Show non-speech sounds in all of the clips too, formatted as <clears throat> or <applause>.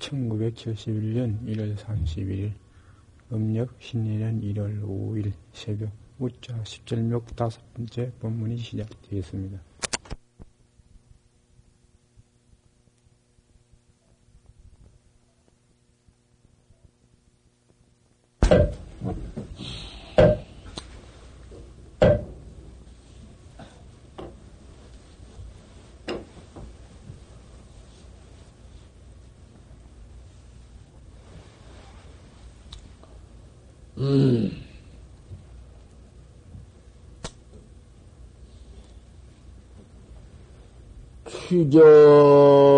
1971년 1월 31일, 음력 신내년 1월 5일 새벽 우자 십절목 다섯 번째 본문이 시작되겠습니다. 휴저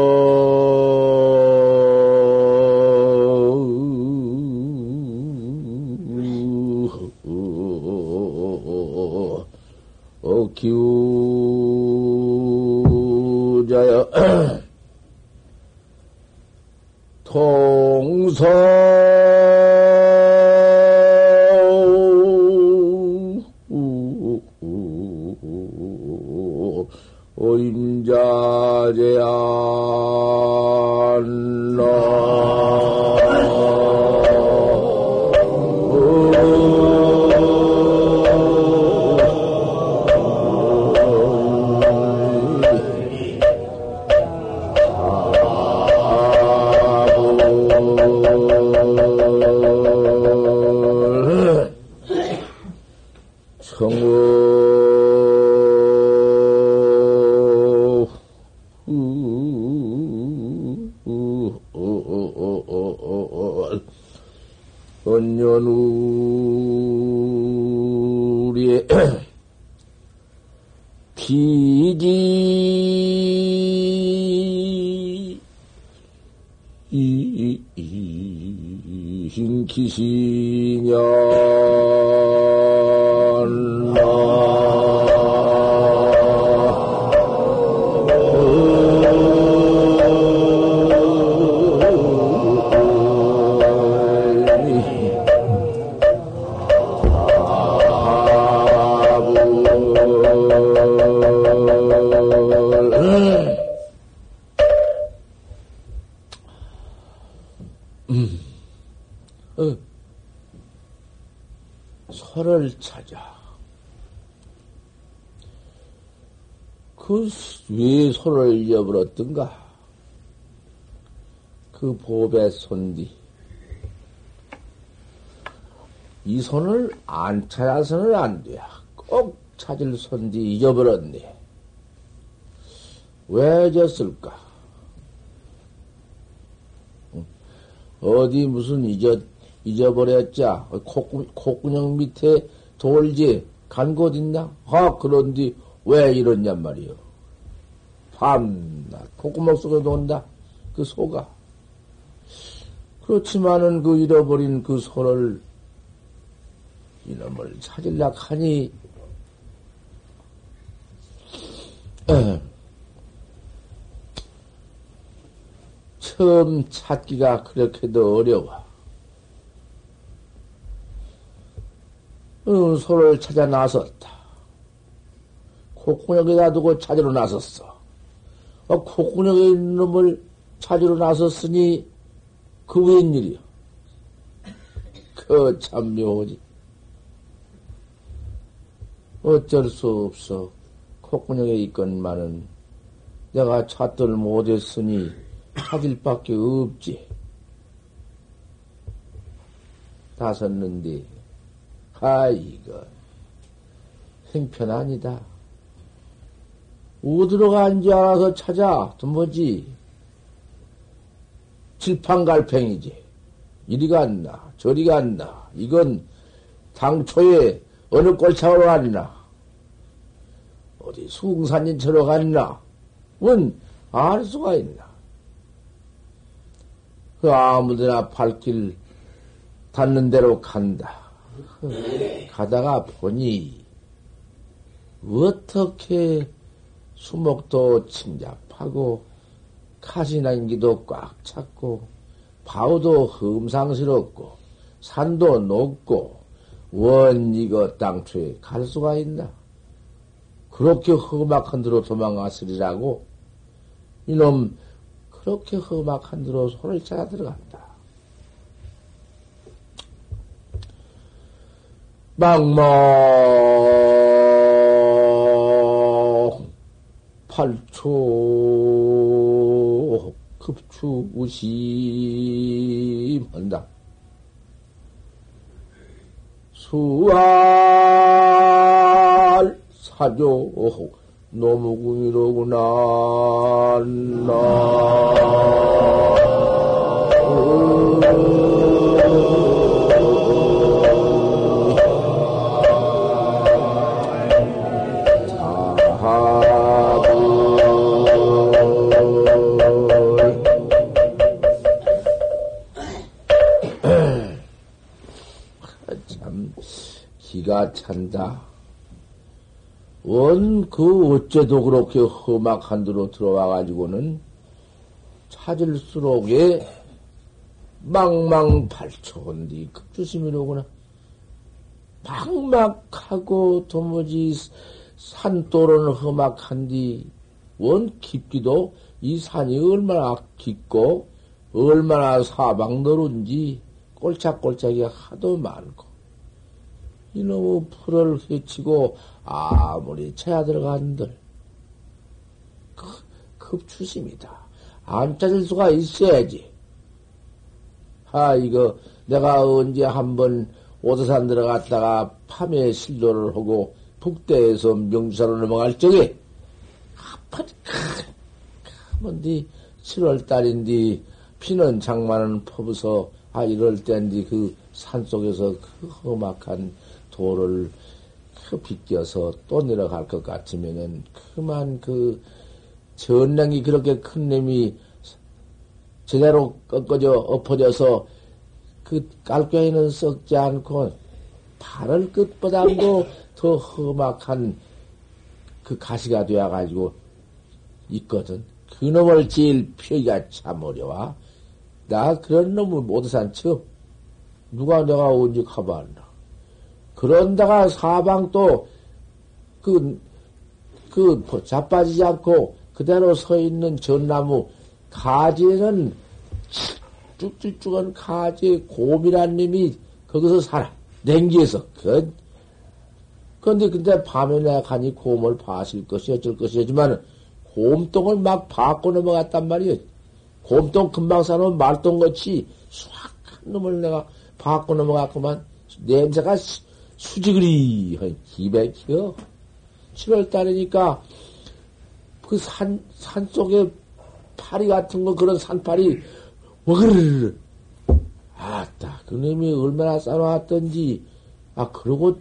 보배 손뒤. 이 손을 안 찾아서는 안 돼. 꼭 찾을 손뒤 잊어버렸네. 왜? 응. 어디 무슨 잊어, 잊어버렸자. 콧구, 콧구녕 밑에 돌지 간 곳 있나? 아, 그런데 왜 이러냔 말이요. 밤낮 콧구멍 속에 돈다. 그 소가. 그렇지만은 그 잃어버린 그 소를 이놈을 찾으려 하니 처음 찾기가 그렇게도 어려워. 응, 소를 찾아 나섰다. 콧구녕에다 두고 찾으러 나섰어. 어, 콧구녕에 있는 놈을 찾으러 나섰으니 그 웬일이야? 그 참 묘하지. 어쩔 수 없어. 콧구녕에 있건만은 내가 찾들 못했으니 찾을 밖에 없지. 다 섰는데, 아, 이거, 형편아니다. 어디로 간지 알아서 찾아. 또 뭐지? 칠판갈팽이지. 이리 갔나, 저리 갔나. 이건 당초에 어느 꼴창으로 갔나? 어디 숭산인처럼 갔나? 은 알 수가 있나? 그 아무데나 발길 닿는 대로 간다. 가다가 보니 어떻게 수목도 침잡하고 가시난기도 꽉 찼고 바우도 흠상스럽고 산도 높고 원 이거 땅초에 갈 수가 있나? 그렇게 험악한 데로 도망갔으리라고 이놈 그렇게 험악한 대로 손을 찾아 들어간다. 망망 팔초 급추 우심한다. 수알 사조 노무궁이로구나. 나. 기가 찬다. 원, 그, 어째도 그렇게 험악한 데로 들어와가지고는 찾을수록에 망망 발초인디 급주심이로구나. 막막하고 도무지 산도로는 험악한디 원 깊기도 이 산이 얼마나 깊고 얼마나 사방너른지 꼴짝꼴짝이 하도 많고 이놈의 풀을 헤치고 아무리 채야 들어간들 그 급추심이다. 안 찾을 수가 있어야지. 아 이거 내가 언제 한번 오도산 들어갔다가 밤에 실도를 하고 북대에서 명주사로 넘어갈 적에 아파지 뭔디 7월 달인데 피는 장마는 퍼부서 아 이럴 때인데 그 산속에서 그 험악한 돌을 그 빗겨서 또 내려갈 것 같으면은 그만 그 전량이 그렇게 큰 놈이 제대로 꺾어져 엎어져서 그 깔끔히는 썩지 않고 발을 끝보다도 더 험악한 그 가시가 되어가지고 있거든. 그 놈을 제일 피하기가 참 어려워. 나 그런 놈을 못 산 척. 누가 내가 언제 가봤나. 그런다가 사방 또, 그, 그, 자빠지지 않고 그대로 서 있는 전나무, 가지에는 쭉쭉쭉한 가지에 곰이란 님이 거기서 살아. 냉기에서. 그, 그런데 근데 밤에 내가 가니 곰을 봐실 것이 어쩔 것이지만 곰똥을 막 받고 넘어갔단 말이에요. 곰똥 금방 사놓은 말똥같이 수확한 놈을 내가 받고 넘어갔구만. 냄새가 수지그리 한 기백이요. 7월 달이니까 그 산, 산 속에 파리 같은 거, 그런 산파리, 워그르르. 아따, 그놈이 얼마나 쌓아놨던지, 아, 그러고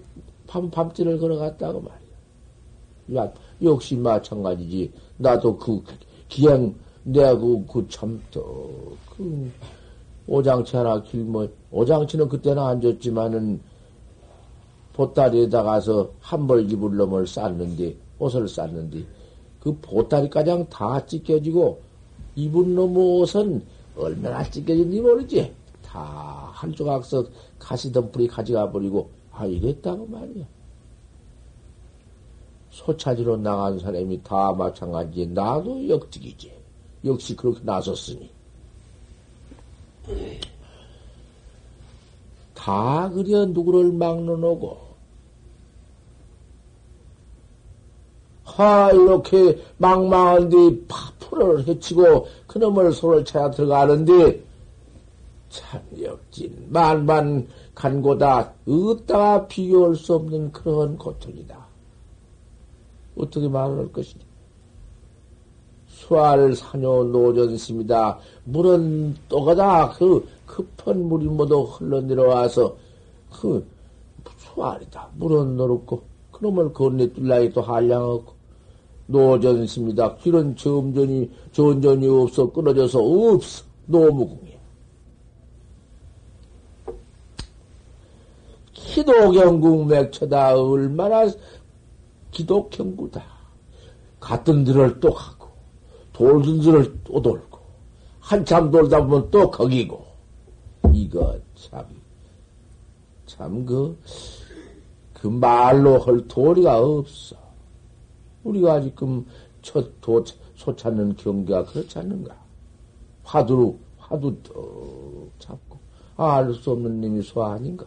밤, 밤길을 걸어갔다고 말이야. 야, 역시 마찬가지지. 나도 그, 기행, 내가 그, 그 그, 오장치 하나 길뭐, 오장치는 그때는 안 줬지만은, 보따리에다 가서 한벌 입을 놈을 쌌는데, 옷을 쌌는데, 그 보따리 가장 다 찢겨지고, 입은 놈의 옷은 얼마나 찢겨진지 모르지. 다 한 조각석 가시덤불이 가져가 버리고, 아, 이랬다고 말이야. 소 찾으러 나간 사람이 다 마찬가지지. 나도 역직이지. 역시 그렇게 나섰으니. 다 그려 누구를 막론하고, 하, 이렇게 망망한 뒤 파풀을 헤치고 그놈을 손을 찾아 들어가는데, 참 역진, 만만 간고다, 어디다가 비교할 수 없는 그런 고통이다. 어떻게 말할 것이냐. 수알 사뇨 노전심이다. 물은 또가다 그 급한 물이 모두 흘러내려와서 그 수알이다. 물은 노롭고 그놈을 건네 뚫라이 또 한량 없고 노전심이다. 길은 점전이 전전이 없어 끊어져서 없어. 노무궁이야. 기도경궁 맥처다 얼마나 기독경구다. 같은 들을 또 가고, 돌던 들을 또 돌고, 한참 돌다 보면 또 거기고, 이거 참, 참 그, 그 말로 할 도리가 없어. 우리가 지금 첫 도, 소 찾는 경계가 그렇지 않는가? 화두로, 화두 떡 잡고, 아, 알 수 없는 놈이 소 아닌가?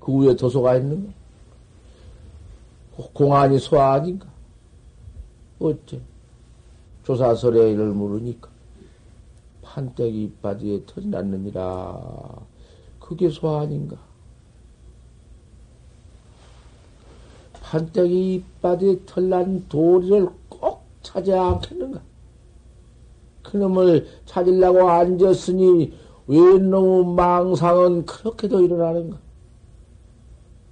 그 위에 도소가 있는가? 공안이 소 아닌가? 어째? 조사설의 일을 물으니까, 판때기 이빠디에 털이 났느니라. 그게 소 아닌가? 판때기 이빠디에 털난 도리를 꼭 찾아야 않겠는가? 그놈을 찾으려고 앉았으니 왜 놈의 망상은 그렇게도 일어나는가?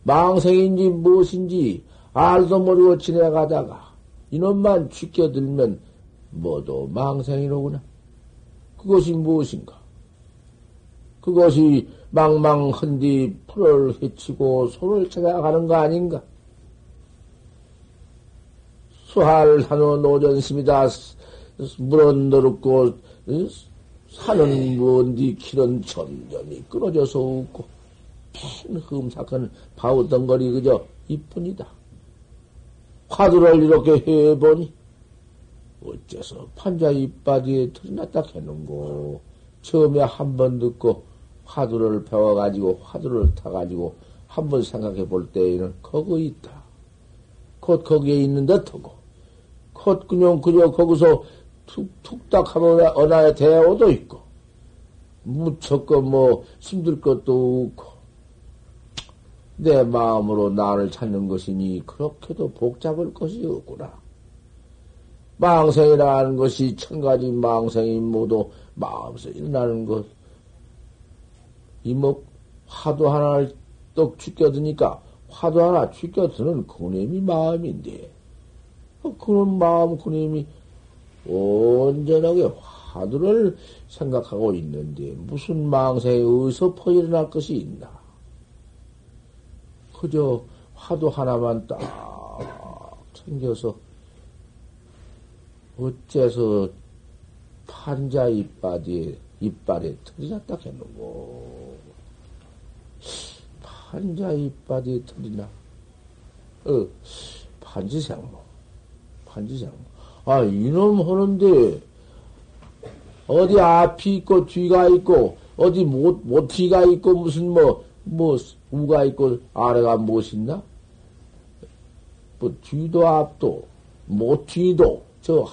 망생인지 무엇인지 알도 모르고 지내가다가 이놈만 지켜들면 모두 망생이로구나. 그것이 무엇인가? 그것이 망망한디 풀을 헤치고 손을 찾아가는 거 아닌가? 수할 산호 노전심이다. 물은 더럽고 산은 뭔디 길은 점점이 끊어져서 웃고 펜 흠삭한 바우덩거리 그저 이뿐이다. 화두를 이렇게 해보니 어째서 판자 이빠디에 났다 했는고 처음에 한 번 듣고 화두를 배워가지고 화두를 타가지고 한 번 생각해 볼 때에는 거기 있다. 곧 거기에 있는 듯 하고 곧 그냥 그저 거기서 툭툭딱 하면 어나의 대오도 있고 무척거 뭐 힘들 것도 없고 내 마음으로 나를 찾는 것이니 그렇게도 복잡할 것이 없구나. 망생이라는 것이 천 가지 망생이 모두 마음에서 일어나는 것. 이뭐 화두 하나를 떡 죽여드니까 화두 하나 죽여드는 그놈이 마음인데 어, 그런 마음 그놈이 온전하게 화두를 생각하고 있는데 무슨 망생에 어디서 퍼일어날 것이 있나? 그저 화두 하나만 딱 챙겨서 어째서 판자 이빨에, 이빨에 털이 났다 했는고. 판자 이빨에 털이 나. 어, 판지생모. 판지생모. 아, 이놈 하는데, 어디 앞이 있고 뒤가 있고, 어디 못, 못뒤가 있고, 무슨 뭐, 뭐, 우가 있고, 아래가 무엇있나? 뭐, 뒤도 앞도, 못 뒤도, 저,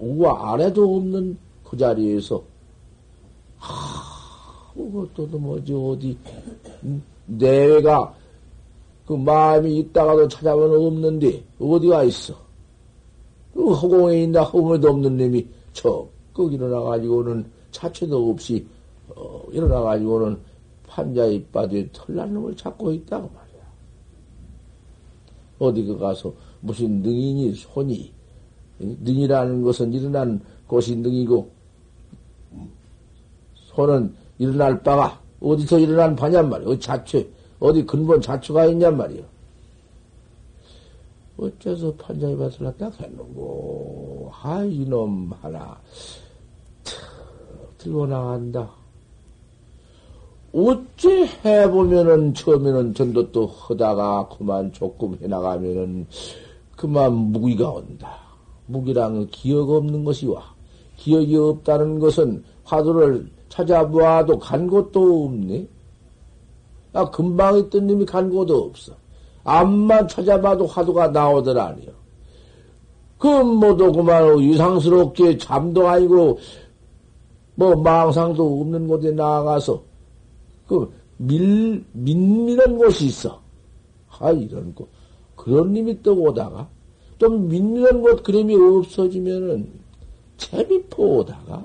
우와 아래도 없는 그 자리에서 하, 그것도 뭐지 어디 내외가 그 마음이 있다가도 찾아보면 없는데 어디가 있어? 그 허공에 있나 허공에도 없는 놈이 적극 일어나가지고는 자체도 없이 어, 일어나가지고는 판자 이빠에 털난 놈을 찾고 있다고 말이야. 어디 그 가서 무슨 능이니 손이 능이라는 것은 일어난 곳이 능이고, 손은 일어날 바가 어디서 일어난 바냔 말이야. 어디 자체, 어디 근본 자초가 있냔 말이야. 어째서 판자에 밭을 갖다 했는고. 아, 이놈 하나. 들고 나간다. 어째 해보면은 처음에는 전도 또 하다가 그만 조금 해나가면은 그만 무기가 온다. 무기랑 기억 없는 것이 와 기억이 없다는 것은 화두를 찾아보아도 간 곳도 없네. 아, 금방 있던 놈이 간 곳도 없어. 암만 찾아봐도 화두가 나오더라니요. 그 모두 그만 이상스럽게 잠도 아니고 뭐 망상도 없는 곳에 나아가서 그 밀, 민밀한 곳이 있어. 아, 이런 거. 그런 님이 또 오다가 좀 믿는 것 그림이 없어지면은 재미포 오다가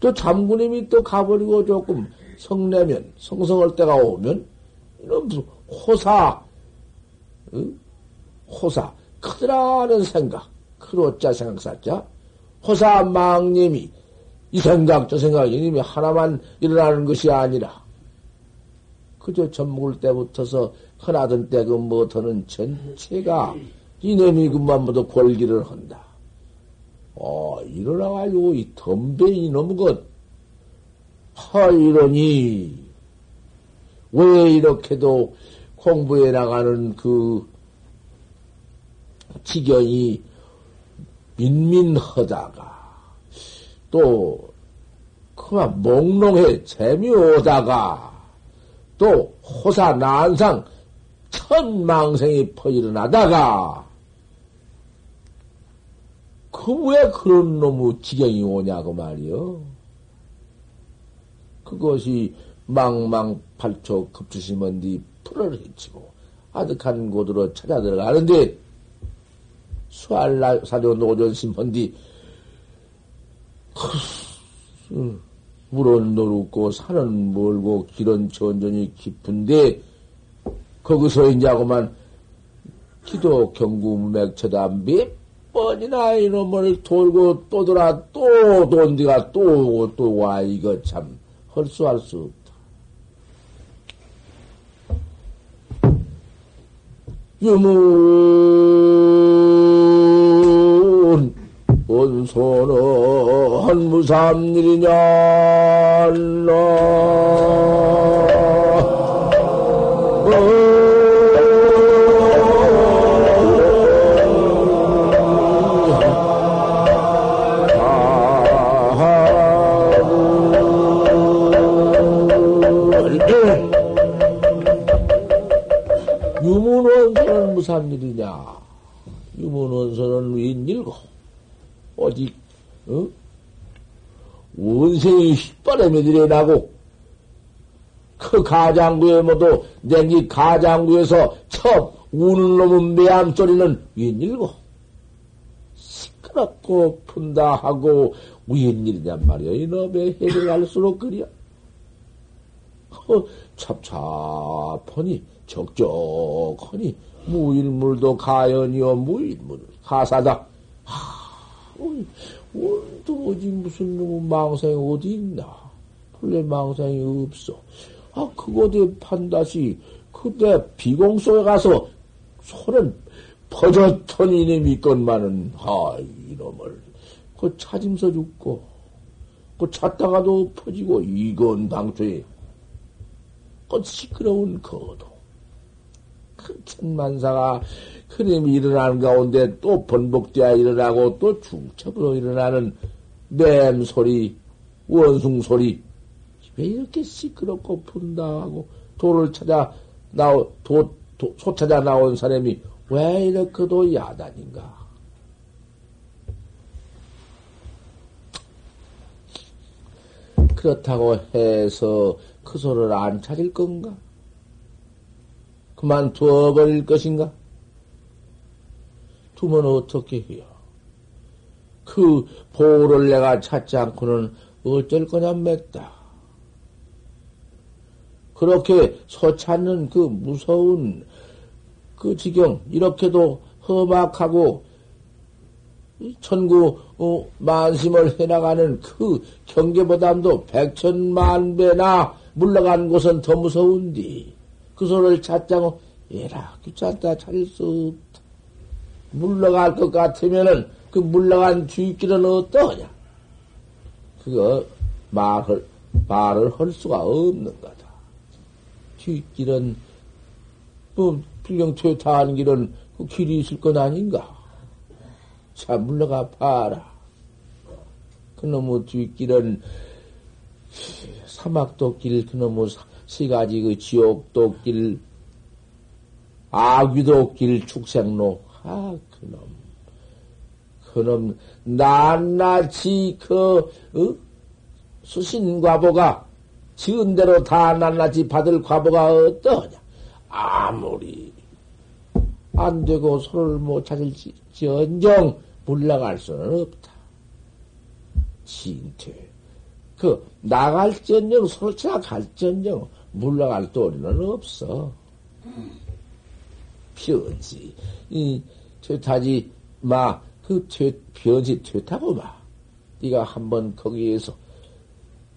또 잠구님이 또 가버리고 조금 성내면 성성할 때가 오면 이런 호사 어? 호사. 크더라는 생각. 크로자 생각 사자 호사 망님이 이 생각 저 생각 이님이 하나만 일어나는 것이 아니라. 그저 젖먹을 때부터서 흔하던 때그 뭐더는 전체가 이놈이 그만 모두 골기를 한다. 어, 일어나가지고 이 덤배 이놈 것, 하, 이러니, 왜 이렇게도 공부해 나가는 그 지경이 민민하다가 또 그만 몽롱해 재미오다가 또 호사 난상 천망생이 퍼일어나다가 그 왜 그런 놈의 지경이 오냐고 말이요. 그것이 망망 팔초 급주심은 뒤 풀을 헤치고 아득한 곳으로 찾아 들어가는데 수알라 사조 노전 심펀디 물은 노롭고 산은 멀고 길은 전전이 깊은데 거기서 이제하고만 기도 경구 맥 쳐다 몇 번이나 이놈을 돌고 또 돌아 또 돈디가 또 오고 또 와. 이거 참 헐수할 수 없다. 유문 원소는 무삼일이냐 유 무슨 일이냐? 유문원서는 웬일고? 어디, 어? 원생이 휘바람에 들여나고, 그 가장구에 모두, 내기 가장구에서 처음 우는 놈은 매암 소리는 웬일고? 시끄럽고 푼다 하고, 웬일이냔 말이야. 이놈의 해를 알수록 그려. 어, 찹찹하니, 적적하니, 무일물도 가연이요, 무일물, 가사다. 하, 또 어디 무슨 놈의 망상이 어디 있나? 본래 망상이 없어. 아, 그곳에 판다시, 그때 비공 속에 가서 손은 퍼졌던 이놈이 있건만은, 아, 이놈을, 그 찾으면서 죽고, 그 찾다가도 퍼지고, 이건 당초에, 그 시끄러운 거도. 큰 천만사가 그림이 일어나는 가운데 또 번복되어 일어나고 또 중첩으로 일어나는 맴 소리, 원숭 소리. 왜 이렇게 시끄럽고 푼다 하고 도를 찾아 나오, 도, 도, 소 찾아 나온 사람이 왜 이렇게도 야단인가? 그렇다고 해서 그 소를 안 찾을 건가? 그만 두어 버릴 것인가? 두면 어떻게 해요? 그 보호를 내가 찾지 않고는 어쩔 거냐 맸다. 그렇게 소 찾는 그 무서운 그 지경, 이렇게도 험악하고 천구 어, 만심을 해나가는 그 경계보담도 백천만 배나 물러간 곳은 더 무서운디. 그 소를 찾자고, 얘라, 귀찮다, 찾을 수 없다. 물러갈 것 같으면은, 그 물러간 뒤길은 어떠냐? 그거, 말을, 말을 할 수가 없는 거다. 뒤길은, 뭐, 필경퇴타한 길은 그 길이 있을 것 아닌가? 자, 물러가 봐라. 그놈의 뒷길은 사막도길, 그놈의 세 가지 그 지옥도 길, 아귀도 길, 축생로. 아, 그놈. 그놈, 낱낱이 그, 어? 수신 과보가 지은 대로 다 낱낱이 받을 과보가 어떠냐? 아무리 안 되고 손을 못 찾을지, 전정 물러갈 수는 없다. 진퇴. 그, 나갈전정, 손을 찾아갈전정, 물러갈 도리는 없어. 변지. 이, 퇴타지, 마, 그 퇴, 변지 퇴타고 마. 네가 한번 거기에서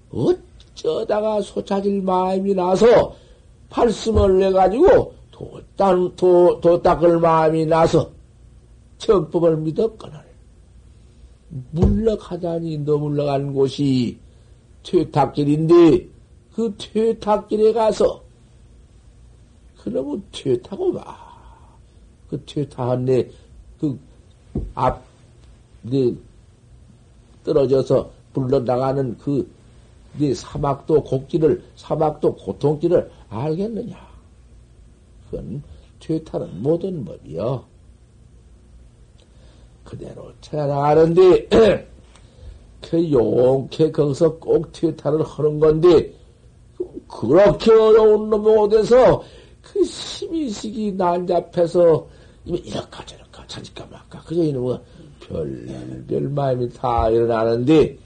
어쩌다가 소차질 마음이 나서 팔씀을 내가지고 도, 딴, 도, 도 닦을 마음이 나서 정법을 믿었거늘. 물러가다니 너 물러간 곳이 퇴탁길인데 그 퇴탁길에 가서 그러면 퇴타고 봐. 그 퇴타한 내그앞 내 떨어져서 불러나가는 그 네 사막도 곡기를, 사막도 고통기를 알겠느냐? 그건 퇴타는 모든 법이여. 그대로 찾아나가는데, <clears throat> 그 용케 거기서 꼭 퇴타를 하는 건데, 그렇게 어려운 놈이 어디서 그 심의식이 난잡해서 이렇게 저렇게 찾을까 말까. 그저 이놈은 별, 별 마음이 다 일어나는데,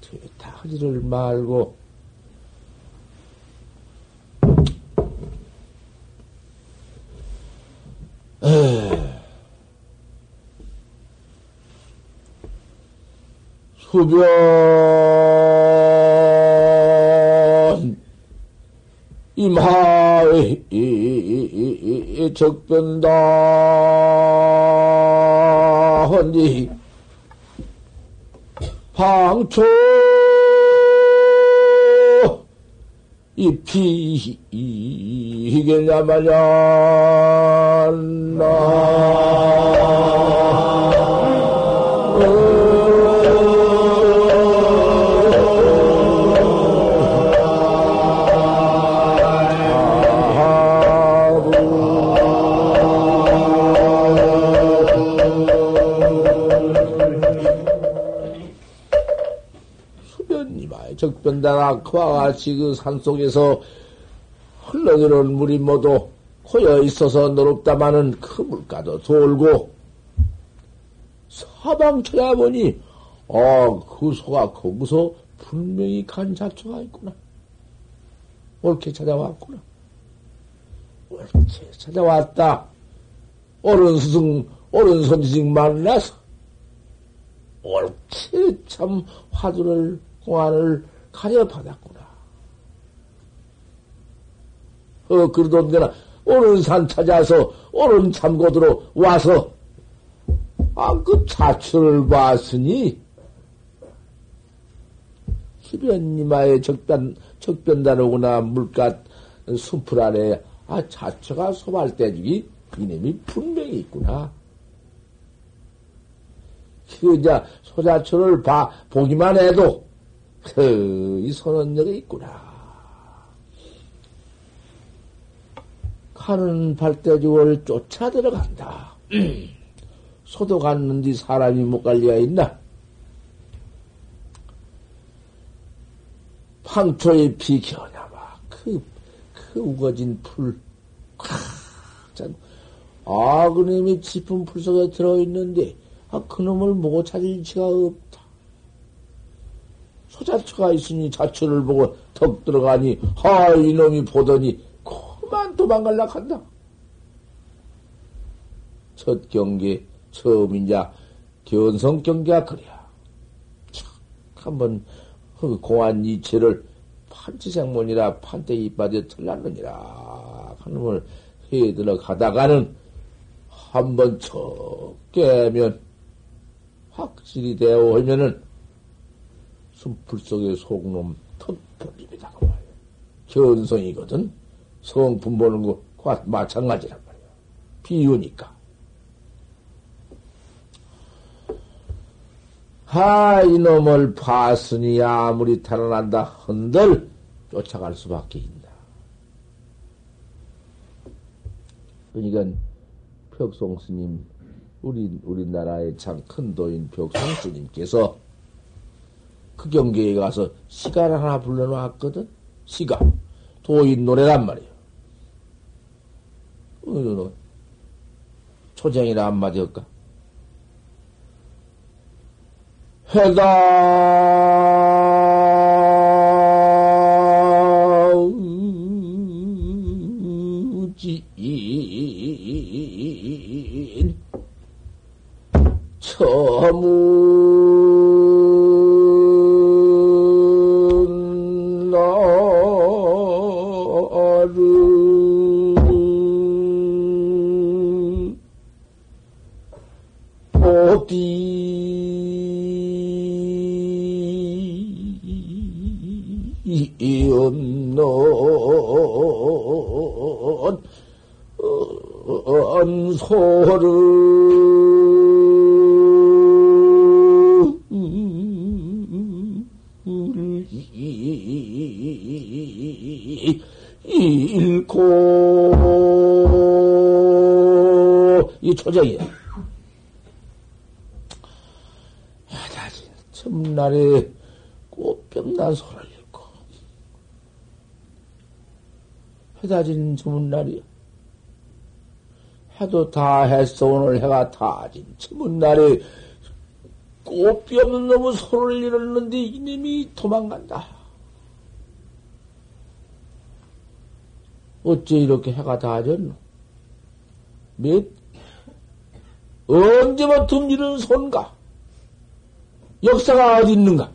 퇴타 하지를 말고, 수변 임하의 적변다 헌디 방초 이피 이게냐마냐 적변다가 그와 같이 그 산속에서 흘러들어온 물이 모두 고여 있어서 노롭다마는 그 물가도 돌고 사방 쳐다보니 아, 그 소가 거기서 분명히 간 자초가 있구나. 옳게 찾아왔구나. 옳게 찾아왔다. 옳은 스승, 옳은 선지식 만나서 옳게 참 화두를, 공안을 가려받았구나. 어, 그러던 데나, 옳은 산 찾아서, 옳은 참고들로 와서, 아, 그 자초를 봤으니, 희변이마의 적변, 적변다로구나, 물가, 숲풀 안에, 아, 자초가 소발대주기, 이놈이 분명히 있구나. 그, 이제, 소자초를 봐, 보기만 해도, 그, 이 선언력이 있구나. 가는 발대주를 쫓아 들어간다. <clears throat> 소도 갔는데 사람이 못 갈 리가 있나? 황초의 비켜나봐. 그, 그 우거진 풀, 콱, 짠. 아, 그놈이 깊은 풀 속에 들어있는데, 아, 그놈을 보고 찾을 지가 없다. 소자초가 있으니 자초를 보고 덕 들어가니, 하, 이놈이 보더니, 그만 도망갈라 한다. 첫 경계, 처음 이자 견성 경계가 그래야. 촥, 한번 그 공안 이체를 판치생문이라 판때 이빠져 틀렸느니라 하는걸 해 들어가다가는 한 번 척 깨면 확실히 되어 오면은 숨풀 속의 속놈 턱벌입니다. 그 말이야. 견성이거든. 성품 보는 것과 마찬가지란 말이야. 비유니까. 하, 이놈을 봤으니 아무리 탈환한다 흔들 쫓아갈 수밖에 있다. 그러니까 벽송 스님, 우리, 우리나라의 참 큰 도인 벽송 스님께서 그 경계에 가서 시가를 하나 불러놓았거든? 시가. 도인 노래란. 어, 초쟁이라 한마디 할까? 해다 어디 없는 소를 이, 잃고 이 초정이야. 해다진 첫날에 꽃병난 소를 읽고 해다진 주문날이야. 해도 다 했어 오늘 해가 다진 주문날에 꽃비 없는 놈의 손을 잃었는데 이놈이 도망간다. 어째 이렇게 해가 다졌노? 몇, 언제부터 이런 손가? 역사가 어디 있는가?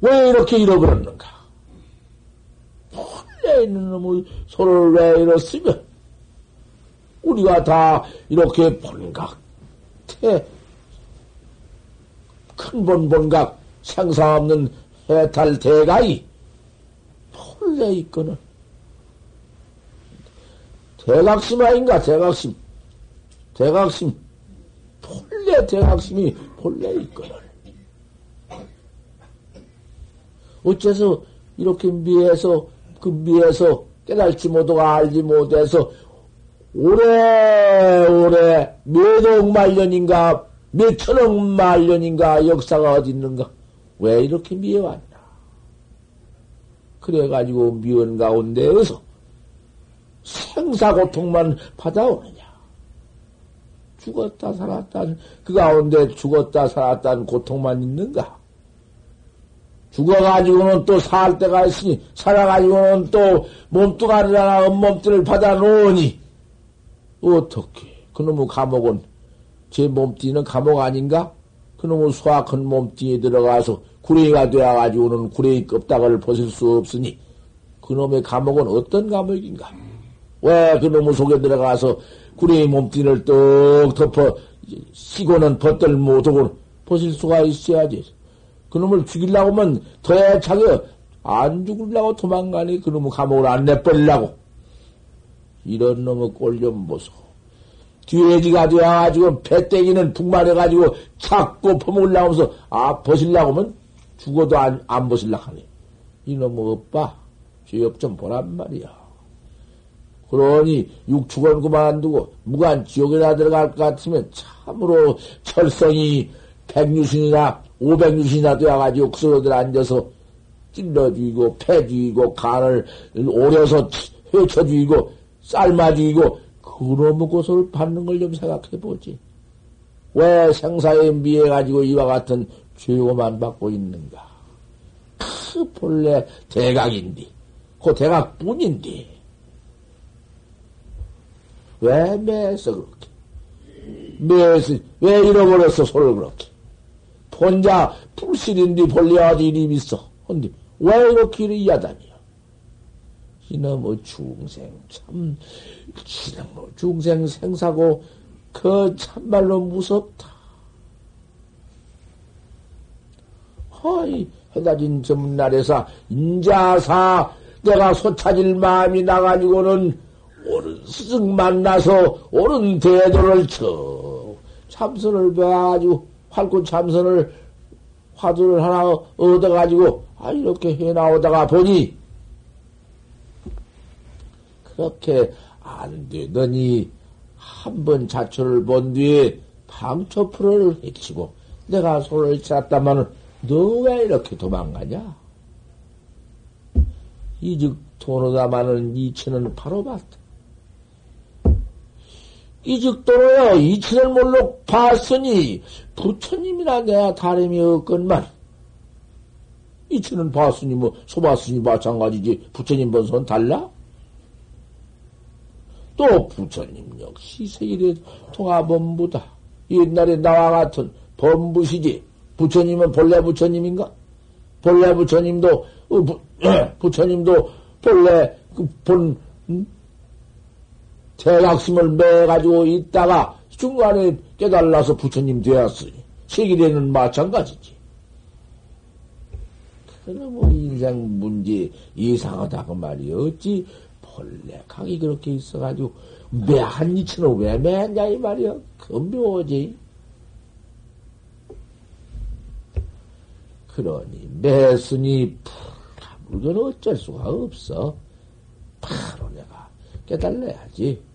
왜 이렇게 잃어버렸는가? 본래 있는 놈의 손을 왜 잃었으면, 우리가 다 이렇게 본각, 태, 큰본 본각, 생사 없는 해탈 대가이, 본래 있거늘. 대각심 아닌가, 대각심. 대각심. 본래 대각심이 본래 있거늘. 어째서 이렇게 미해서, 그 미해서 깨달지 못하고 알지 못해서 오래오래 몇억 말년인가, 몇천억 말년인가 역사가 어디 있는가? 왜 이렇게 미해왔나? 그래가지고 미원 가운데에서 생사고통만 받아오느냐? 죽었다 살았다는 그 가운데 죽었다 살았다는 고통만 있는가? 죽어가지고는 또 살 때가 있으니 살아가지고는 또 몸뚱아리나 온몸뚱을 받아 놓으니 어떻게 그놈의 감옥은 제 몸뚱이는 감옥 아닌가? 그놈의 수확한 몸뚱이에 들어가서 구레이가 되어가지고는 구레이 껍닥을 벗을 수 없으니 그놈의 감옥은 어떤 감옥인가? 왜 그놈의 속에 들어가서 구레이 몸뚱이를 떡 덮어 시고는 벗들 못하고 벗을 수가 있어야지. 그놈을 죽이려고 하면 더해차게 안 죽으려고 도망가니 그놈의 감옥을 안 내버리려고. 이런 놈의 꼴좀 보소. 뒤에지가 되어가지고 배때기는 북말해가지고 자꾸 퍼먹으려고 하면서 아, 벗으려고 하면 죽어도 안, 안 벗으려고 하네. 이놈의 오빠, 죄업 좀 보란 말이야. 그러니 육축은 그만두고 무관 지옥에나 들어갈 것 같으면 참으로 철성이 백유신이나 오백유신이나 되어가지고 그소로들 앉아서 찔러 죽이고 패 죽이고 간을 오려서 헤쳐 죽이고 삶아 죽이고 그놈의 고소를 받는 걸 좀 생각해 보지. 왜 생사에 미해 가지고 이와 같은 죄고만 받고 있는가? 그 본래 대각인디, 그 대각뿐인디. 왜 매서 그렇게? 매서, 왜 잃어버렸어, 소를 그렇게? 혼자 불실인디 어디 이름 있어? 근데 왜 이렇게 이리 야단이야? 이놈의 중생, 참, 이놈의 중생 생사고, 그 참말로 무섭다. 허이, 해다진 전날에서 인자사 내가 소차질 마음이 나가지고는 옳은 스승 만나서 옳은 대도를 쳐 참선을 배워가지고 활구 참선을 화두를 하나 얻어가지고 아 이렇게 해 나오다가 보니 그렇게 안 되더니 한 번 자초를 본 뒤에 방초풀을 해치고 내가 손을 쳤다마는 너왜 이렇게 도망가냐? 이즉 도로다마는 이치는 바로 봤다. 이즉도로요 이치를 몰로 봤으니 부처님이나 내가 다름이 없건만 이치는 봤으니 뭐 소봤으니 마찬가지지 부처님 본선 달라? 또 부처님 역시 세일의 통화범부다. 옛날에 나와 같은 범부시지. 부처님은 본래 부처님인가? 본래 부처님도 어, 부, <clears throat> 부처님도 본래 그본 음? 대각심을 매가지고 있다가 중간에 깨달아서 부처님 되었으니 세계에는 마찬가지지. 그놈의 인생 문제 이상하다 그 말이 어찌 본래 각이 그렇게 있어가지고 매한 이치는 왜 매했냐 이 말이야. 금묘지. 그러니 매순이 그건 어쩔 수가 없어. 바로 내가 깨달아야지.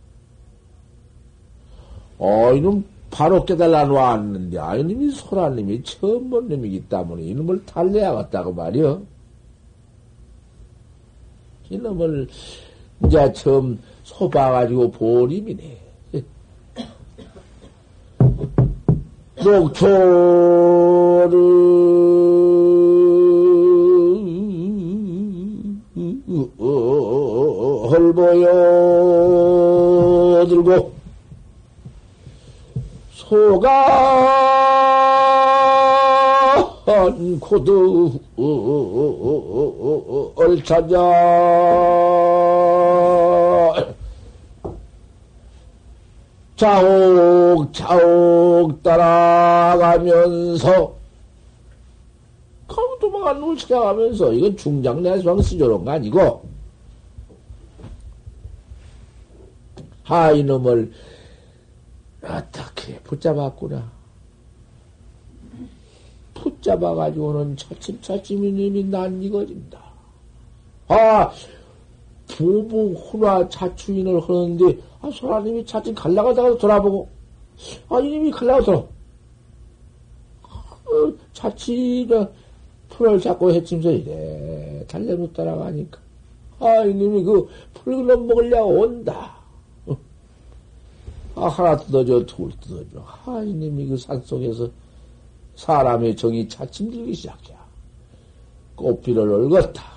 어, 이놈 바로 깨달아 놓았는데, 아, 이놈이 소라님이 처음 본 놈이기 때문에 이놈을 달래야겠다고 말이여. 이놈을 이제 처음 소봐가지고 보림이네. 녹초를 헐보여 들고 소가 한 코드 얼차자 자옥자옥 따라가면서 강도망한 놈을 찾아가면서 이건 중장내수왕 쓰조런 거 아니고 하 이놈을 어떻게 붙잡았구나. 붙잡아가지고는 차츰차츰 이놈이 난이거진다. 아 부부 훈화 자추인을 하는데 아, 소라님이 차츰 갈라가다가 돌아보고 아 이놈이 갈라가 돌아 어, 자취가 풀을 잡고 해침서 이래 달래로 따라가니까. 아 이놈이 그 풀을 넘먹으려고 온다. 어. 아 하나 뜯어줘 둘 뜯어줘 아 이놈이 그 산속에서 사람의 정이 차츰 들기 시작해 꽃비를 얽었다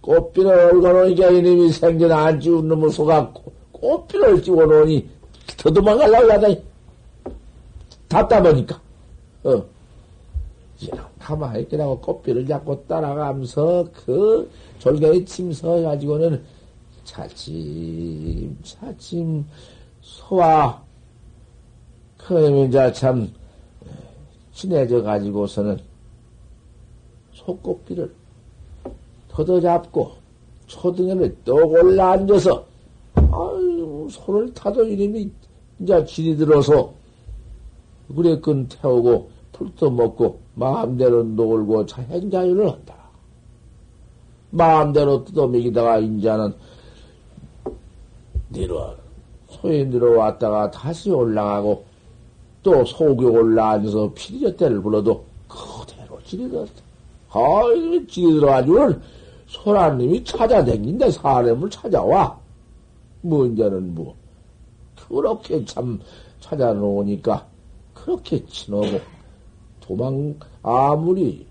꽃비를 얽어놓으니까 이놈이 생전 안 지운 놈을 속았고, 꽃비를 찍어놓으니 더 도망가려고 하다니. 답답하니까. 어. 이놈 가만히 있더라고 꽃비를 잡고 따라가면서 그 졸개의 침 서 가지고는 차츰, 차츰 소와 그러면 참 친해져 가지고서는 속꽃비를 걷어잡고 초등에는 떡 올라 앉아서 아유 손을 타도 이름이 이제 질이 들어서 그래 끈 태우고 풀도 먹고 마음대로 놀고 자행자유를 한다. 마음대로 뜯어먹이다가 인자는 내려 소에 내려왔다가 다시 올라가고 또 속에 올라앉아서 피리저때를 불러도 그대로 들었다. 아이 질이 들어가지고는 소라님이 찾아다닌다 사람을 찾아와. 문제는 뭐, 그렇게 참 찾아놓으니까, 그렇게 친하고, 도망, 아무리,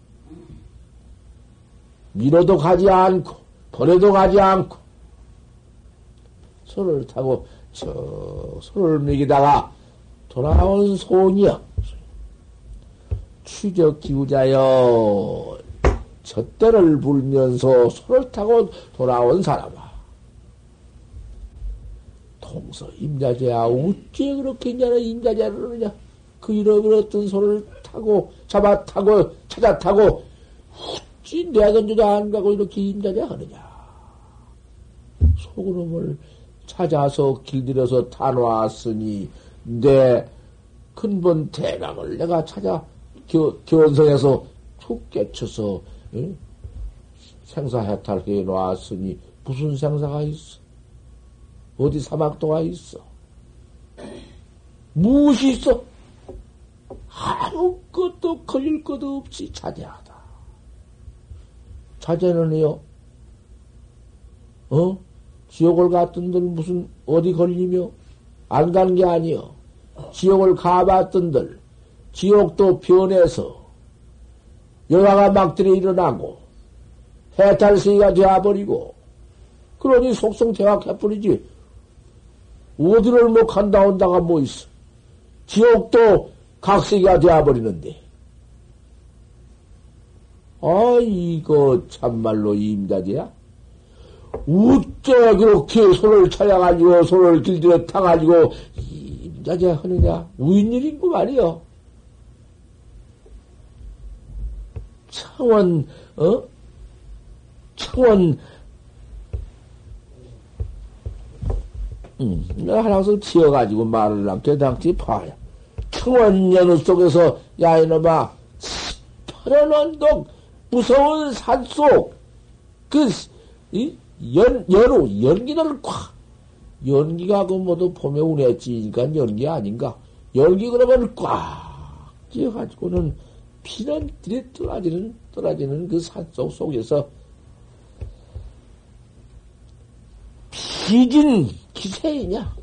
밀어도 가지 않고, 버려도 가지 않고, 소를 타고, 저, 소를 먹이다가, 돌아온 소이여 추적 기우자여, 젖대를 불면서 소를 타고 돌아온 사람아. 동서 임자제야 어찌 그렇게 이제는 임자제를 그러냐? 그 잃어버렸던 소를 타고 잡아 타고 찾아 타고 어찌 내던지도 안 가고 이렇게 임자제 하느냐? 소그놈을 찾아서 길들여서 타놓았으니 내 근본 대강을 내가 찾아 겨, 견성해서 툭 깨쳐서 응? 생사해탈해 놨으니 무슨 생사가 있어? 어디 사막도가 있어? 무엇이 있어? 아무것도 걸릴 것도 없이 자제하다. 자제는요, 어? 지옥을 갔던들 무슨 어디 걸리며 안 간 게 아니여. 지옥을 가봤던들 지옥도 변해서 여가가 막들이 일어나고 해탈세가 되어버리고 그러니 속성 대학해버리지 어디를 뭐 간다 온다가 뭐 있어. 지옥도 각세가 되어버리는데. 아 이거 참말로 임자지야 어째 그렇게 손을 찾아가지고 손을 길들여 타가지고 임자지 하느냐 우인일인 그 말이여 청원, 어? 청원, 음, 내가 하나씩 지어가지고 말을 하면 대당치 봐야. 청원 연우 속에서, 야, 이놈아, 퍼런 언덕, 무서운 산 속, 그, 이, 연, 연우, 연기를 꽉, 연기가 그 모두 봄에 운했지니까 연기 아닌가? 연기 그러면 꽉 쥐어가지고는 피는 들이 떨어지는, 떨어지는 그 산속 속에서 피진 기세이냐?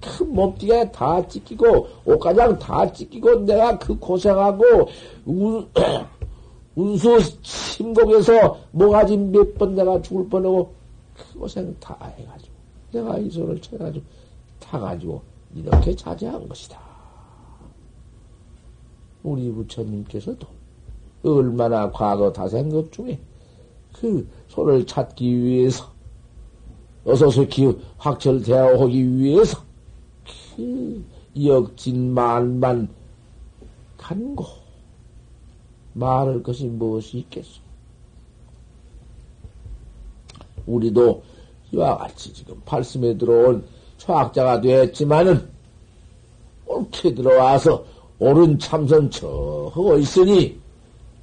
그 몸띠가 다 찢기고, 옷가장 다 찢기고, 내가 그 고생하고, 운, <clears throat> 운수 침곡에서 모가지 몇 번 내가 죽을 뻔하고, 그 고생 다 해가지고, 내가 이 손을 쳐가지고, 타가지고, 이렇게 자제한 것이다. 우리 부처님께서도 얼마나 과거 다생급 중에 그 손을 찾기 위해서, 어서서기 확철대어 하기 위해서, 그 역진 만만 간고, 말할 것이 무엇이 있겠소? 우리도 이와 같이 지금 팔씀에 들어온 초학자가 되었지만은 옳게 들어와서 옳은 참선 처하고 있으니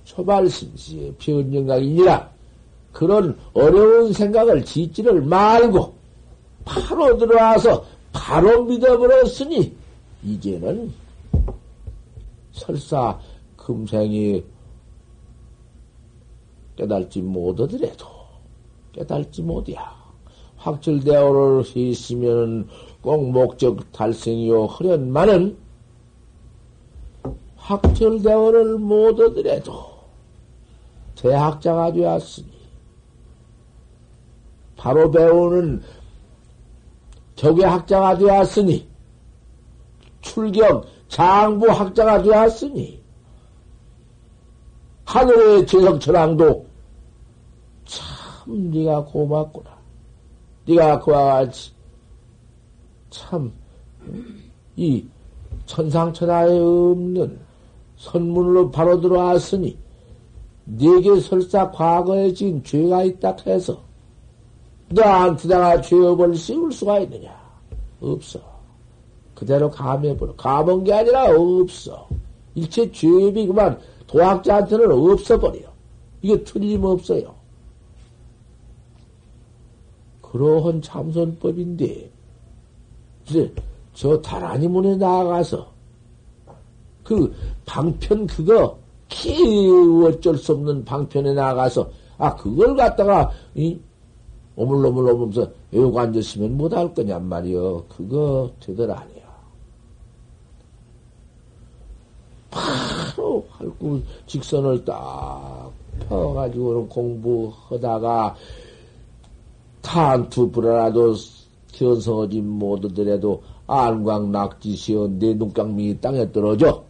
초발심시의 변영각이니라 그런 어려운 생각을 짓지를 말고 바로 들어와서 바로 믿어버렸으니 이제는 설사 금생이 깨달지 못하더라도 깨달지 못이야. 확철대오를 했으면 꼭 목적 달성이요 허련만은 확철대오를 못하더라도 대학자가 되었으니 바로 배우는 적의 학자가 되었으니 출격 장부 학자가 되었으니 하늘의 재성천왕도 참 네가 고맙구나. 네가 그와 같이 참 이 천상천하에 없는 선문으로 바로 들어왔으니 네게 설사 과거에 지은 죄가 있다 해서 너한테다가 죄업을 씌울 수가 있느냐? 없어. 그대로 감해버려. 감은 게 아니라 없어. 일체 죄업이 그만 도학자한테는 없어버려. 이게 틀림없어요. 그러한 참선법인데, 이제 저 다라니 문에 나아가서 그 방편 그거 키 어쩔 수 없는 방편에 나가서 아 그걸 갖다가 이 오물오물 오면서 외우고 앉았으면 못할 거냔 말이여. 그거 되들 아니야. 바로 할구 직선을 딱 펴가지고는 공부하다가 탄투 불어라도 견성하지 못하더라도 안광 낙지시어 내 눈깡미 땅에 떨어져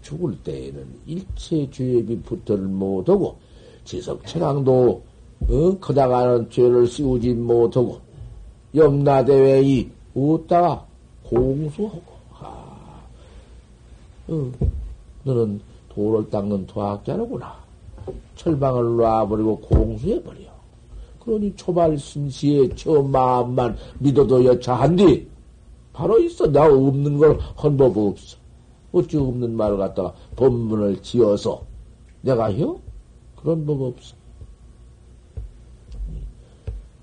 죽을 때에는 일체 죄비 붙을 못하고 지석 천왕도 어? 커다가는 죄를 씌우지 못하고 염라대회이 웃다가 공수하고 아, 어, 너는 돌을 닦는 도학자로구나 철방을 놔버리고 공수해버려 그러니 초발심시에 저 마음만 믿어도 여차한디 바로 있어 나 없는 걸 헌법 없어 어찌 없는 말을 갖다가 법문을 지어서 내가 해? 그런 법 없어.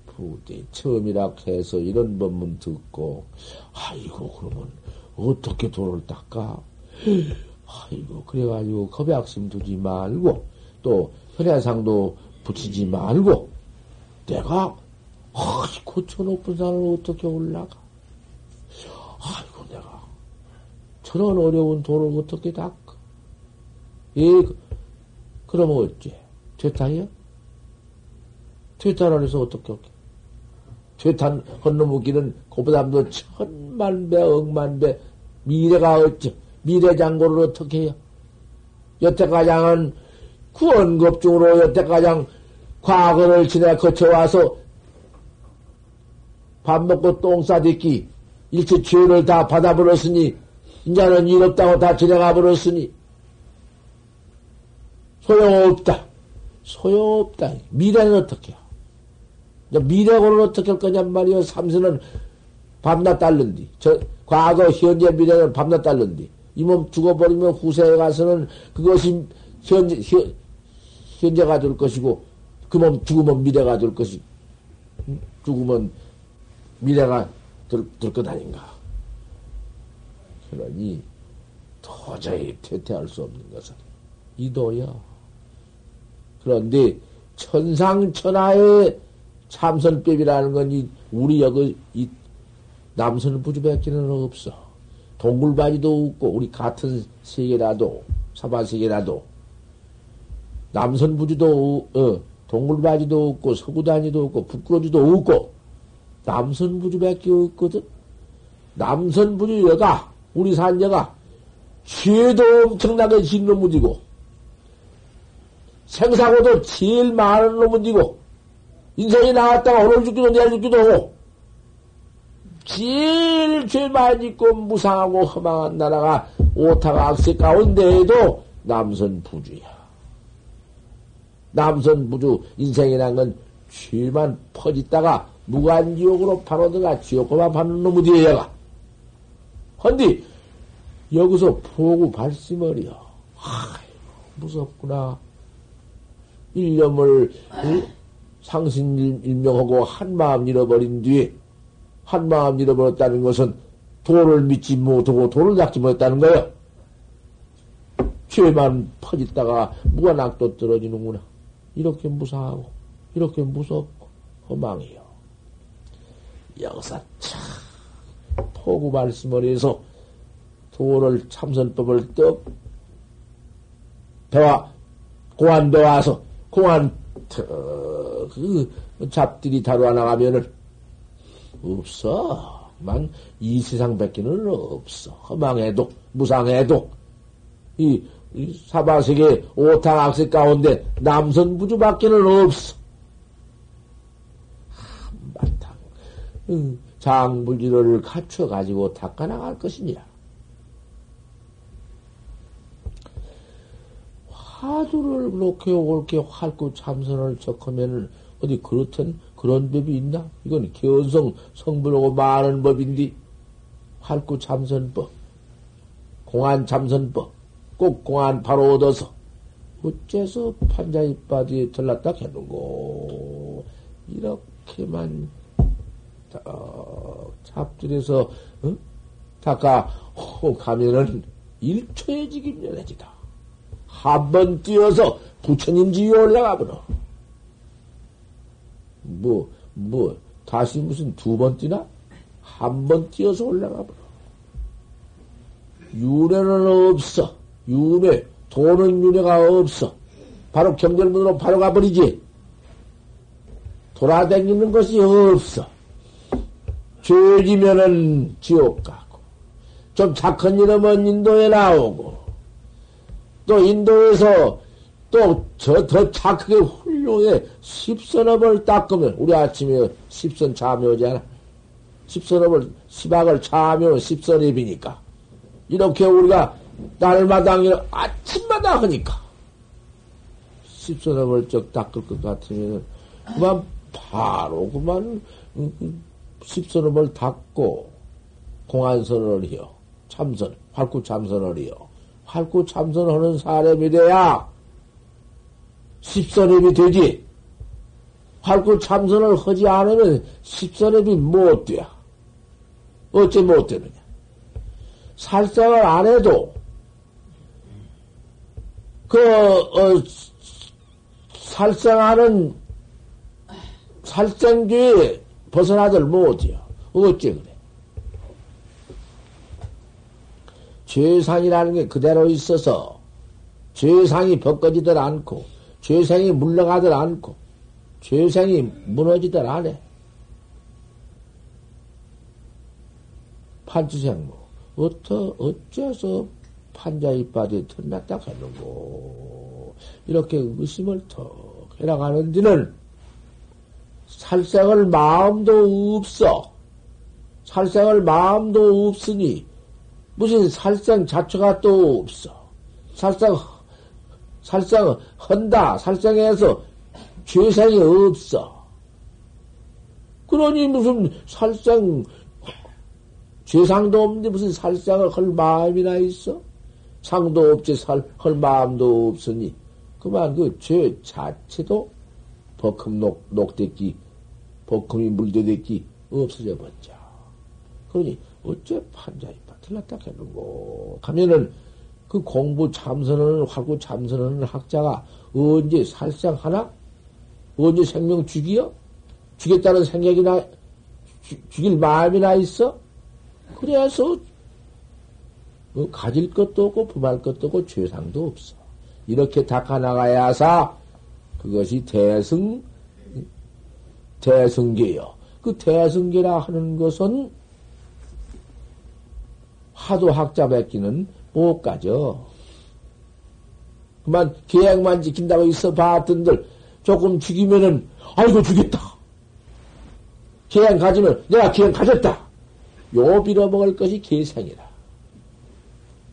부대 처음이라 해서 이런 법문 듣고 아이고 그러면 어떻게 돈을 닦아? 아이고 그래가지고 겁약심 두지 말고 또 현야상도 붙이지 말고 내가 아이고 저 높은 산을 어떻게 올라가? 아이고 내가 저런 어려운 돌을 어떻게 닦아? 예, 그러면 어째? 퇴탄이야? 퇴탄 안에서 어떻게 할게? 퇴탄 건너무기는 그보다도 천만 배, 억만 배, 미래가 어째? 미래 장고를 어떻게 해요? 여태 가장은 구원급 중으로 여태 가장 과거를 지내 거쳐와서 밥 먹고 똥 싸듣기 일체 죄를 다 받아버렸으니 이제는 일 없다고 다 지나가 버렸으니 소용없다. 소용없다. 미래는 어떻게 해? 미래고는 어떻게 할 거냔 말이요. 삼선은 밤낮 딸른디. 저, 과거, 현재, 미래는 밤낮 딸른디. 이 몸 죽어버리면 후세에 가서는 그것이 현재, 현, 현재가 될 것이고, 그몸 죽으면 미래가 될 것이, 응? 죽으면 미래가 될, 될 것 아닌가. 그러니, 도저히 퇴퇴할 수 없는 것은 이도야. 그런데, 천상천하의 참선법이라는 건 이, 우리 여기, 이, 남선 부주밖에는 없어. 동굴바지도 없고, 우리 같은 세계라도, 사바세계라도, 남선 부주도, 어, 동굴바지도 없고, 서구단위도 없고, 부끄러지도 없고, 남선 부주밖에 없거든. 남선 부주 여가, 우리 산 여가, 죄도 엄청나게 짓는 무지고, 생사고도 제일 많은 놈은이고, 인생이 나왔다가 오늘 죽기도 내일 죽기도 하고, 제일 죄 많이 짓고 무상하고 허망한 나라가 오타가 악세 가운데에도 남선 부주야. 남선 부주 인생이란 건 죄만 퍼짓다가 무관지옥으로 들어가 지옥고만 받는 놈의 뒤에가. 헌디 여기서 보고 발심을이여. 아이 무섭구나. 일념을 상신 일명하고 한 마음 잃어버린 뒤에 한 마음 잃어버렸다는 것은 도를 믿지 못하고 도를 닦지 못했다는 거예요. 죄만 퍼짓다가 무관악도 떨어지는구나. 이렇게 무사하고 이렇게 무섭고 허망해요. 여기서 참 포구 말씀을 해서 도를 참선법을 떡 배와 공안 배와서 공안 그 잡들이 다루어 나가면은 없어. 만이 세상 밖에는 없어. 허망해도 무상해도 이, 이 사바세계 오탕악세 가운데 남선 부주밖에는 없어. 한바탕 응, 장불지를 갖춰 가지고 닦아나갈 것이냐. 화두를 그렇게 옳게 활구 참선을 적으면 어디 그렇던 그런 법이 있나? 이건 견성 성불하고 많은 법인데 활구 참선법, 공안 참선법, 꼭 공안 바로 얻어서 어째서 판자 이빠디에 들렀다 해놓고 이렇게만 어, 잡들에서 어? 닦아 호 가면은 일초에 지기 면해지다. 한 번 뛰어서 부처님 지위에 올라가 버려. 뭐, 뭐, 다시 무슨 두 번 뛰나? 한 번 뛰어서 올라가 버려. 윤회는 없어. 윤회, 도는 윤회가 없어. 바로 경전문으로 바로 가버리지. 돌아다니는 것이 없어. 죄지면은 지옥 가고, 좀 착한 이름은 인도에 나오고, 또 인도에서 또 저 더 착하게 훌륭해 십선업을 닦으면 우리 아침에 십선 참여잖아. 십선업을 십악을 참여는 십선업이니까 이렇게 우리가 날마다 아침마다 하니까 십선업을 쩍 닦을 것 같으면 그만 바로 그만 십선업을 닦고 공안선을 해요. 참선, 활구 참선을 해요. 활구 참선하는 사람이 돼야 십선업이 되지. 활구 참선을 하지 않으면 십선업이 못 돼. 어째 못 되느냐. 살생을 안 해도, 그, 어, 살생하는, 살생주에 벗어나들 못해요. 어째 그래. 죄상이라는 게 그대로 있어서 죄상이 벗겨지들 않고 죄상이 물러가들 않고 죄상이 무너지들 않아. 판치생모 어떠 어째서 판자 이빠지 털났다 하는고 이렇게 의심을 턱 해나가는 데는 살생을 마음도 없어. 살생을 마음도 없으니 무슨 살생 자체가 또 없어. 살생, 살생 헌다. 살생해서 죄상이 없어. 그러니 무슨 살생, 죄상도 없는데 무슨 살생을 할 마음이나 있어? 상도 없지 살, 할 마음도 없으니 그만 그 죄 자체도 버금 녹, 녹됐기, 버금이 물들됐기 없어져 버렸죠. 그러니 어째 판자이파 틀렸다 했는고 하면은 그 공부 참선을 하고 참선하는 학자가 언제 살상 하나? 언제 생명 죽이요? 죽겠다는 생각이나 죽일 마음이나 있어? 그래서 어, 가질 것도 없고 부할 것도 없고 죄상도 없어. 이렇게 닦아나가야 사 그것이 대승 대승계요. 그 대승계라 하는 것은 하도 학자 맺기는 못 가죠. 그만 계약만 지킨다고 있어 봤던들 조금 죽이면은 아이고 죽였다. 계약 가지면 내가 계약 가졌다. 요 빌어먹을 것이 계생이라.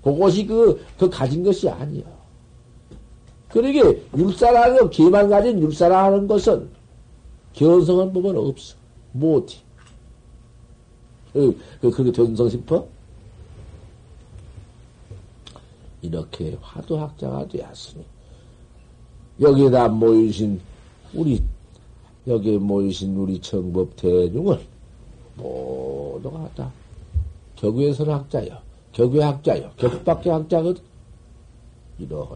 그것이 그, 그 가진 것이 아니야. 그러게 율사라는 거, 개만 가진 율사라는 것은 견성한 법은 없어. 못해. 그, 그, 그렇게 견성 싶어? 이렇게 화두학자가 되었으니 여기에다 모이신 우리 여기에 모이신 우리 정법 대중은 모두가 다 격외 선 학자요, 격외 학자요, 격밖에 학자거든. 이런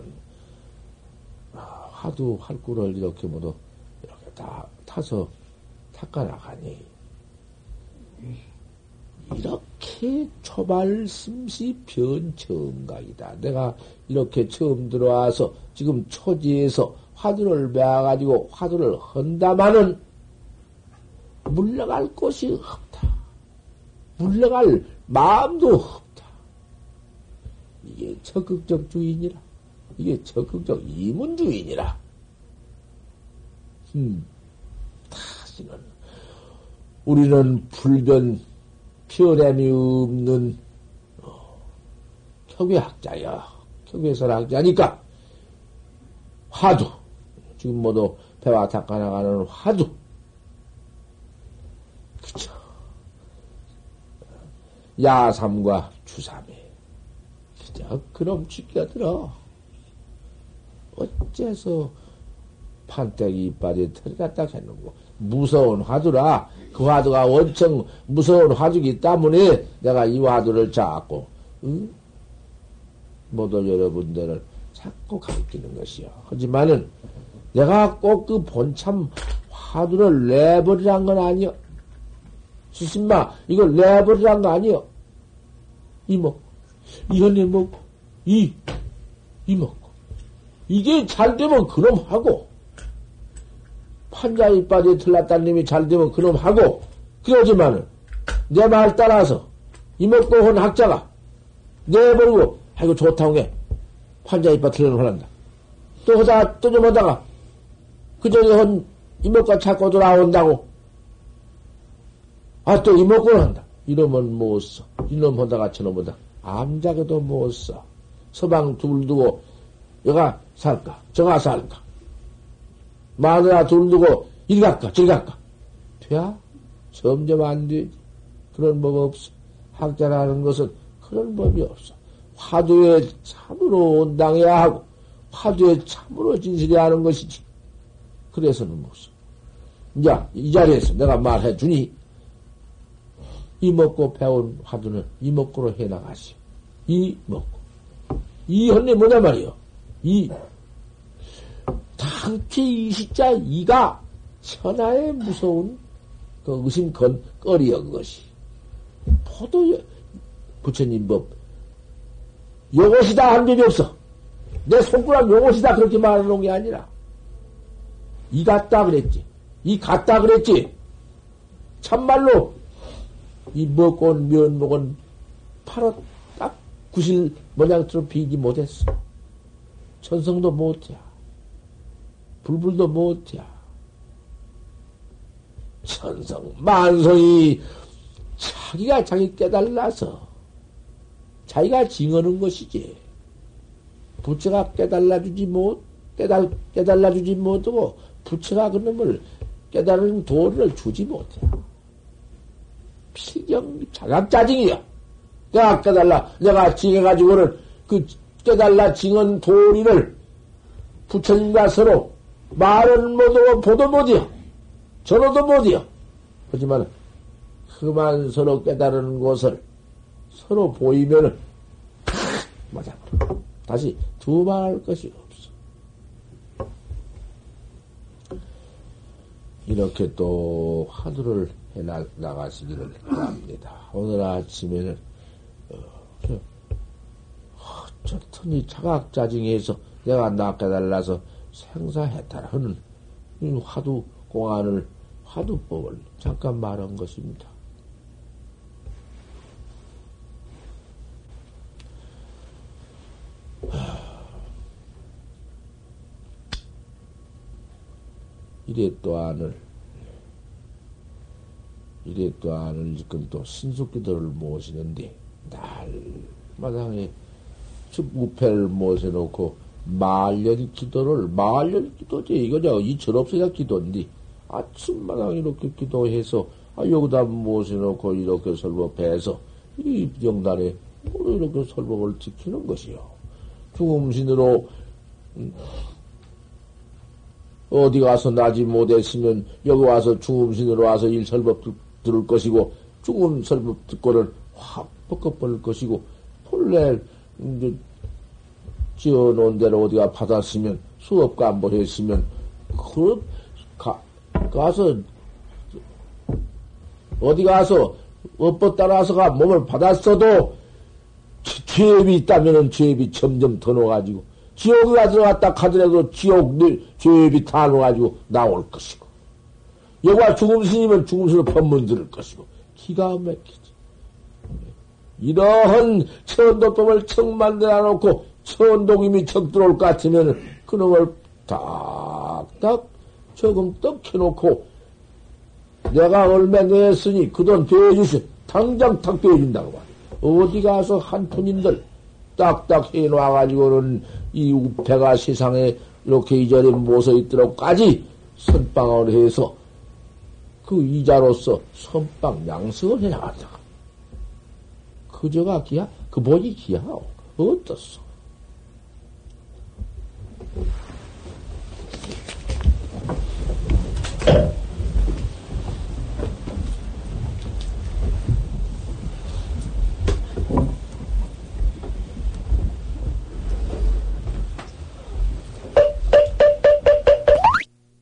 화두 활구를 이렇게 모두 이렇게 다 타서 닦아나가니 이렇게 초발 심시 변청각이다. 내가 이렇게 처음 들어와서 지금 초지에서 화두를 배워가지고 화두를 헌다마는 물러갈 곳이 없다. 물러갈 마음도 없다. 이게 적극적 주인이라. 이게 적극적 이문 주인이라. 음, 다시는 우리는 불변 변함이 없는 어, 격외학자야. 격외설학자니까 화두 지금 모두 배와 닦아 나가는 화두 그쵸. 야삼과 주삼이 진짜 그럼 죽게 들어. 어째서 판때기 이빨이 털갔다 했는고 무서운 화두라 그 화두가 엄청 무서운 화두기 때문에 내가 이 화두를 잡고 응? 모두 여러분들을 자꾸 가르치는 것이요. 하지만은 내가 꼭 그 본참 화두를 내버리란 건 아니여. 스승마 이걸 내버리란 거 아니여. 이먹 이현이 먹고 이 이 먹고. 이게 잘 되면 그놈 하고 판자 이빠지에 틀렸다는 님이 잘 되면 그놈 하고 그러지만은 내 말 따라서 이먹고 온 학자가 내버리고 아이고 좋다고 해. 판자 이빠 틀려는 혼난다. 또 하다 또좀 하다가 그저기 한 이먹과 찾고 돌아온다고. 아 또 이먹고를 한다. 이러면 못 써. 이놈 하다가 저놈 하다 암자게도 못 써. 서방 둘 두고 여가 살까? 저가 살까? 마누라 둘 두고 이리 갈까? 저리 갈까? 돼야? 점점 안 되지. 그런 법 없어. 학자라는 것은 그런 법이 없어. 화두에 참으로 온당해야 하고 화두에 참으로 진실해야 하는 것이지. 그래서는 무슨 이제 이 자리에서 내가 말해 주니 이먹고 배운 화두는 이먹고로 해나가시. 이먹고. 이 헌내 뭐냐 말이요 이 당치 이시자 이가 천하의 무서운 그 의심건 거리여 그것이. 포도 부처님 법. 요것이다 한 적이 없어. 내 손가락 요것이다 그렇게 말해놓은 게 아니라. 이 같다 그랬지. 이 같다 그랬지. 참말로 이 먹고 온 면목은 바로 딱 구실 모양처럼 비지 못했어 천성도 못해 불불도 못해. 천성, 만성이 자기가 자기 깨달라서 자기가 징하는 것이지. 부처가 깨달아주지 못, 깨달, 깨달아주지 못하고 부처가 그 놈을 깨달은 도리를 주지 못해. 필경 자각 짜증이야. 내가 깨달라, 내가 징해가지고는 그 깨달라 징한 도리를 부처님과 서로 말은 못하고 보도 못이요. 전어도 못이요. 하지만 그만 서로 깨달은 것을 서로 보이면은 맞아. 다시 두말할 것이 없어. 이렇게 또 화두를 해 나가시기를 바랍니다. 오늘 아침에는 어, 어쩌더니 자각자징해서 내가 낚아달라서 생사해탈 하는 화두 공안을 화두법을 잠깐 말한 것입니다. 이래 또한을 이래 또한을 지금 또 신속기도를 모시는데 날마당에 즉 우패를 모셔놓고 말년 기도를 말년 기도지. 이거 저 이철 없어야 기도인데 아침마당 이렇게 기도해서 아 여기다 모셔놓고 이렇게 설법해서 이 영단에 이렇게 설법을 지키는 것이요. 죽음신으로 음, 어디 가서 나지 못했으면 여기 와서 죽음신으로 와서 일설법 들을 것이고 죽음 설법 듣고는 확 꺾어버릴 것이고 본래 지어놓은 대로 어디가 받았으면 수업 간보했으면 그 가, 가서 어디 가서 업보 따라서가 몸을 받았어도 죄업이 있다면은 죄업이 점점 더 넣어가지고 지옥에 들어갔다 하더라도 지옥 죄업이 다 넣어가지고 나올 것이고 여기와 죽음스님은 죽음스로 법문 들을 것이고 기가 막히지. 이러한 천도법을 청 만들어 놓고 천독임이 척 들어올 것 같으면 그놈을 딱딱 조금 떡 해놓고 내가 얼마 내었으니 그 돈 대주시 당장 탁 대준다고 말 어디 가서 한 푼인들 딱딱 해놔가지고는 이 우패가 세상에 이렇게 이 자리에 모서 있도록까지 선방을 해서 그 이자로서 선방 양성을 해 나간다. 그저가 기야? 그 뭐지 기야? 어떻소?